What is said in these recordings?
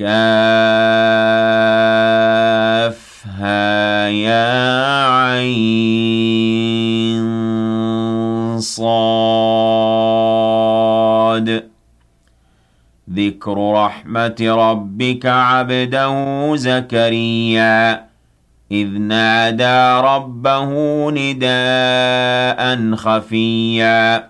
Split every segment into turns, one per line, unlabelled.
كافها يا عين صاد. ذكر رحمة ربك عبده زكريا إذ نادى ربه نداء خفيا.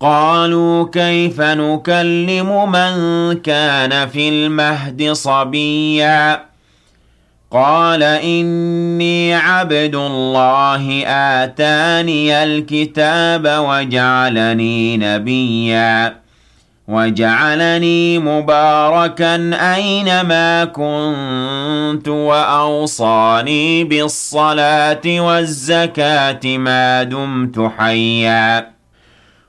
قالوا كيف نكلم من كان في المهد صبيا؟ قال إني عبد الله آتاني الكتاب وجعلني نبيا. وجعلني مباركا أينما كنت وأوصاني بالصلاة والزكاة ما دمت حيا.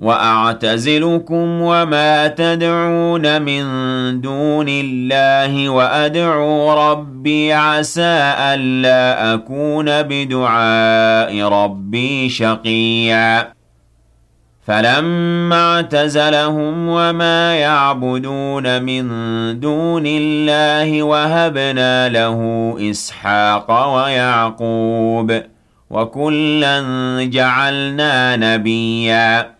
وأعتزلكم وما تدعون من دون الله وأدعو ربي عسى ألا أكون بدعاء ربي شقيا. فلما اعتزلهم وما يعبدون من دون الله وهبنا له إسحاق ويعقوب وكلا جعلنا نبيا.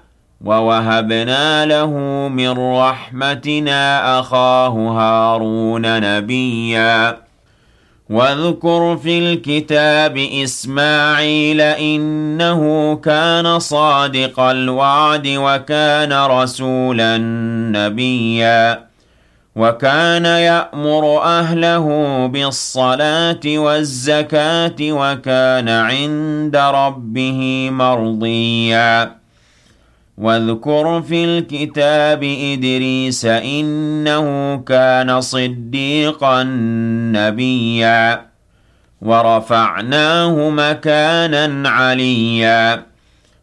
وَوَهَبْنَا لَهُ مِن رَّحْمَتِنَا أَخَاهُ هَارُونَ نَبِيًّا. وَاذْكُرْ فِي الْكِتَابِ إِسْمَاعِيلَ إِنَّهُ كَانَ صَادِقَ الْوَعْدِ وَكَانَ رَسُولًا نَّبِيًّا. وَكَانَ يَأْمُرُ أَهْلَهُ بِالصَّلَاةِ وَالزَّكَاةِ وَكَانَ عِندَ رَبِّهِ مَرْضِيًّا. واذكر في الكتاب إدريس إنه كان صديقا نبيا. ورفعناه مكانا عليا.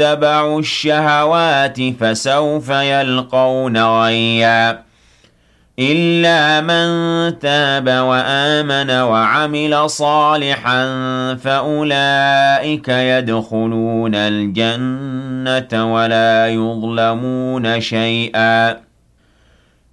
وَاتَّبَعُوا الشَّهَوَاتِ فَسَوْفَ يَلْقَوْنَ غَيًّا. إِلَّا مَن تَابَ وَآمَنَ وَعَمِلَ صَالِحًا فَأُولَٰئِكَ يَدْخُلُونَ الْجَنَّةَ وَلَا يُظْلَمُونَ شَيْئًا.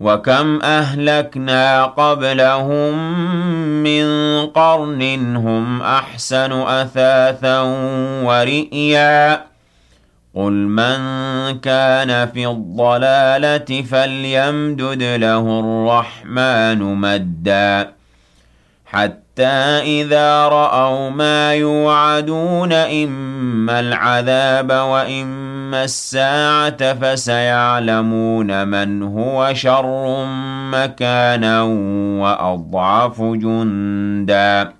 وَكَمْ أَهْلَكْنَا قَبْلَهُم مِّن قَرْنٍ هُمْ أَحْسَنُ أَثَاثًا وَرِئْيًا قُلْ مَن كَانَ فِي الضَّلَالَةِ فَلْيَمْدُدْ لَهُ الرَّحْمَٰنُ مَدًّا حَتَّىٰ إِذَا رَأَوْا مَا يُوعَدُونَ إِمَّا الْعَذَابَ وَإِمَّا الساعة فسيعلمون من هو شر مكانا وأضعف جندا.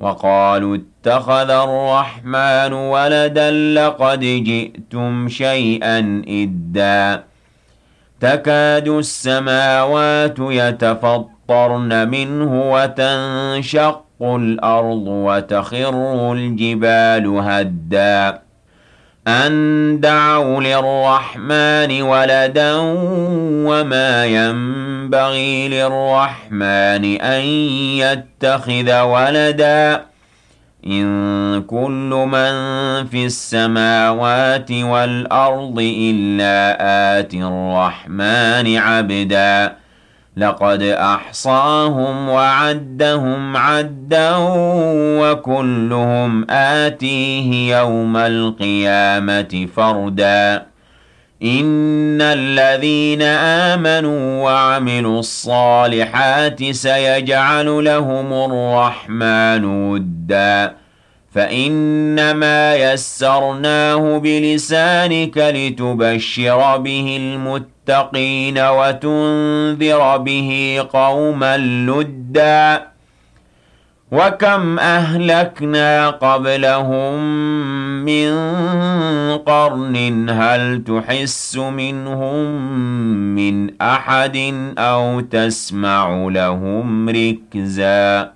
وقالوا اتخذ الرحمن ولدا لقد جئتم شيئا إدا. تكاد السماوات يتفطرن منه وتنشق الأرض وتخر الجبال هدّا. أن دعوا للرحمن ولدا وما ينبغي للرحمن أن يتخذ ولدا إن كل من في السماوات والأرض إلا آتي الرحمن عبداً لقد أحصاهم وعدهم عدا وكلهم آتيه يوم القيامة فردا. إن الذين آمنوا وعملوا الصالحات سيجعل لهم الرحمن وداً. فإنما يسرناه بلسانك لتبشر به المتقين. وتنذر به قوما لدا وكم أهلكنا قبلهم من قرن هل تحس منهم من أحد أو تسمع لهم ركزاً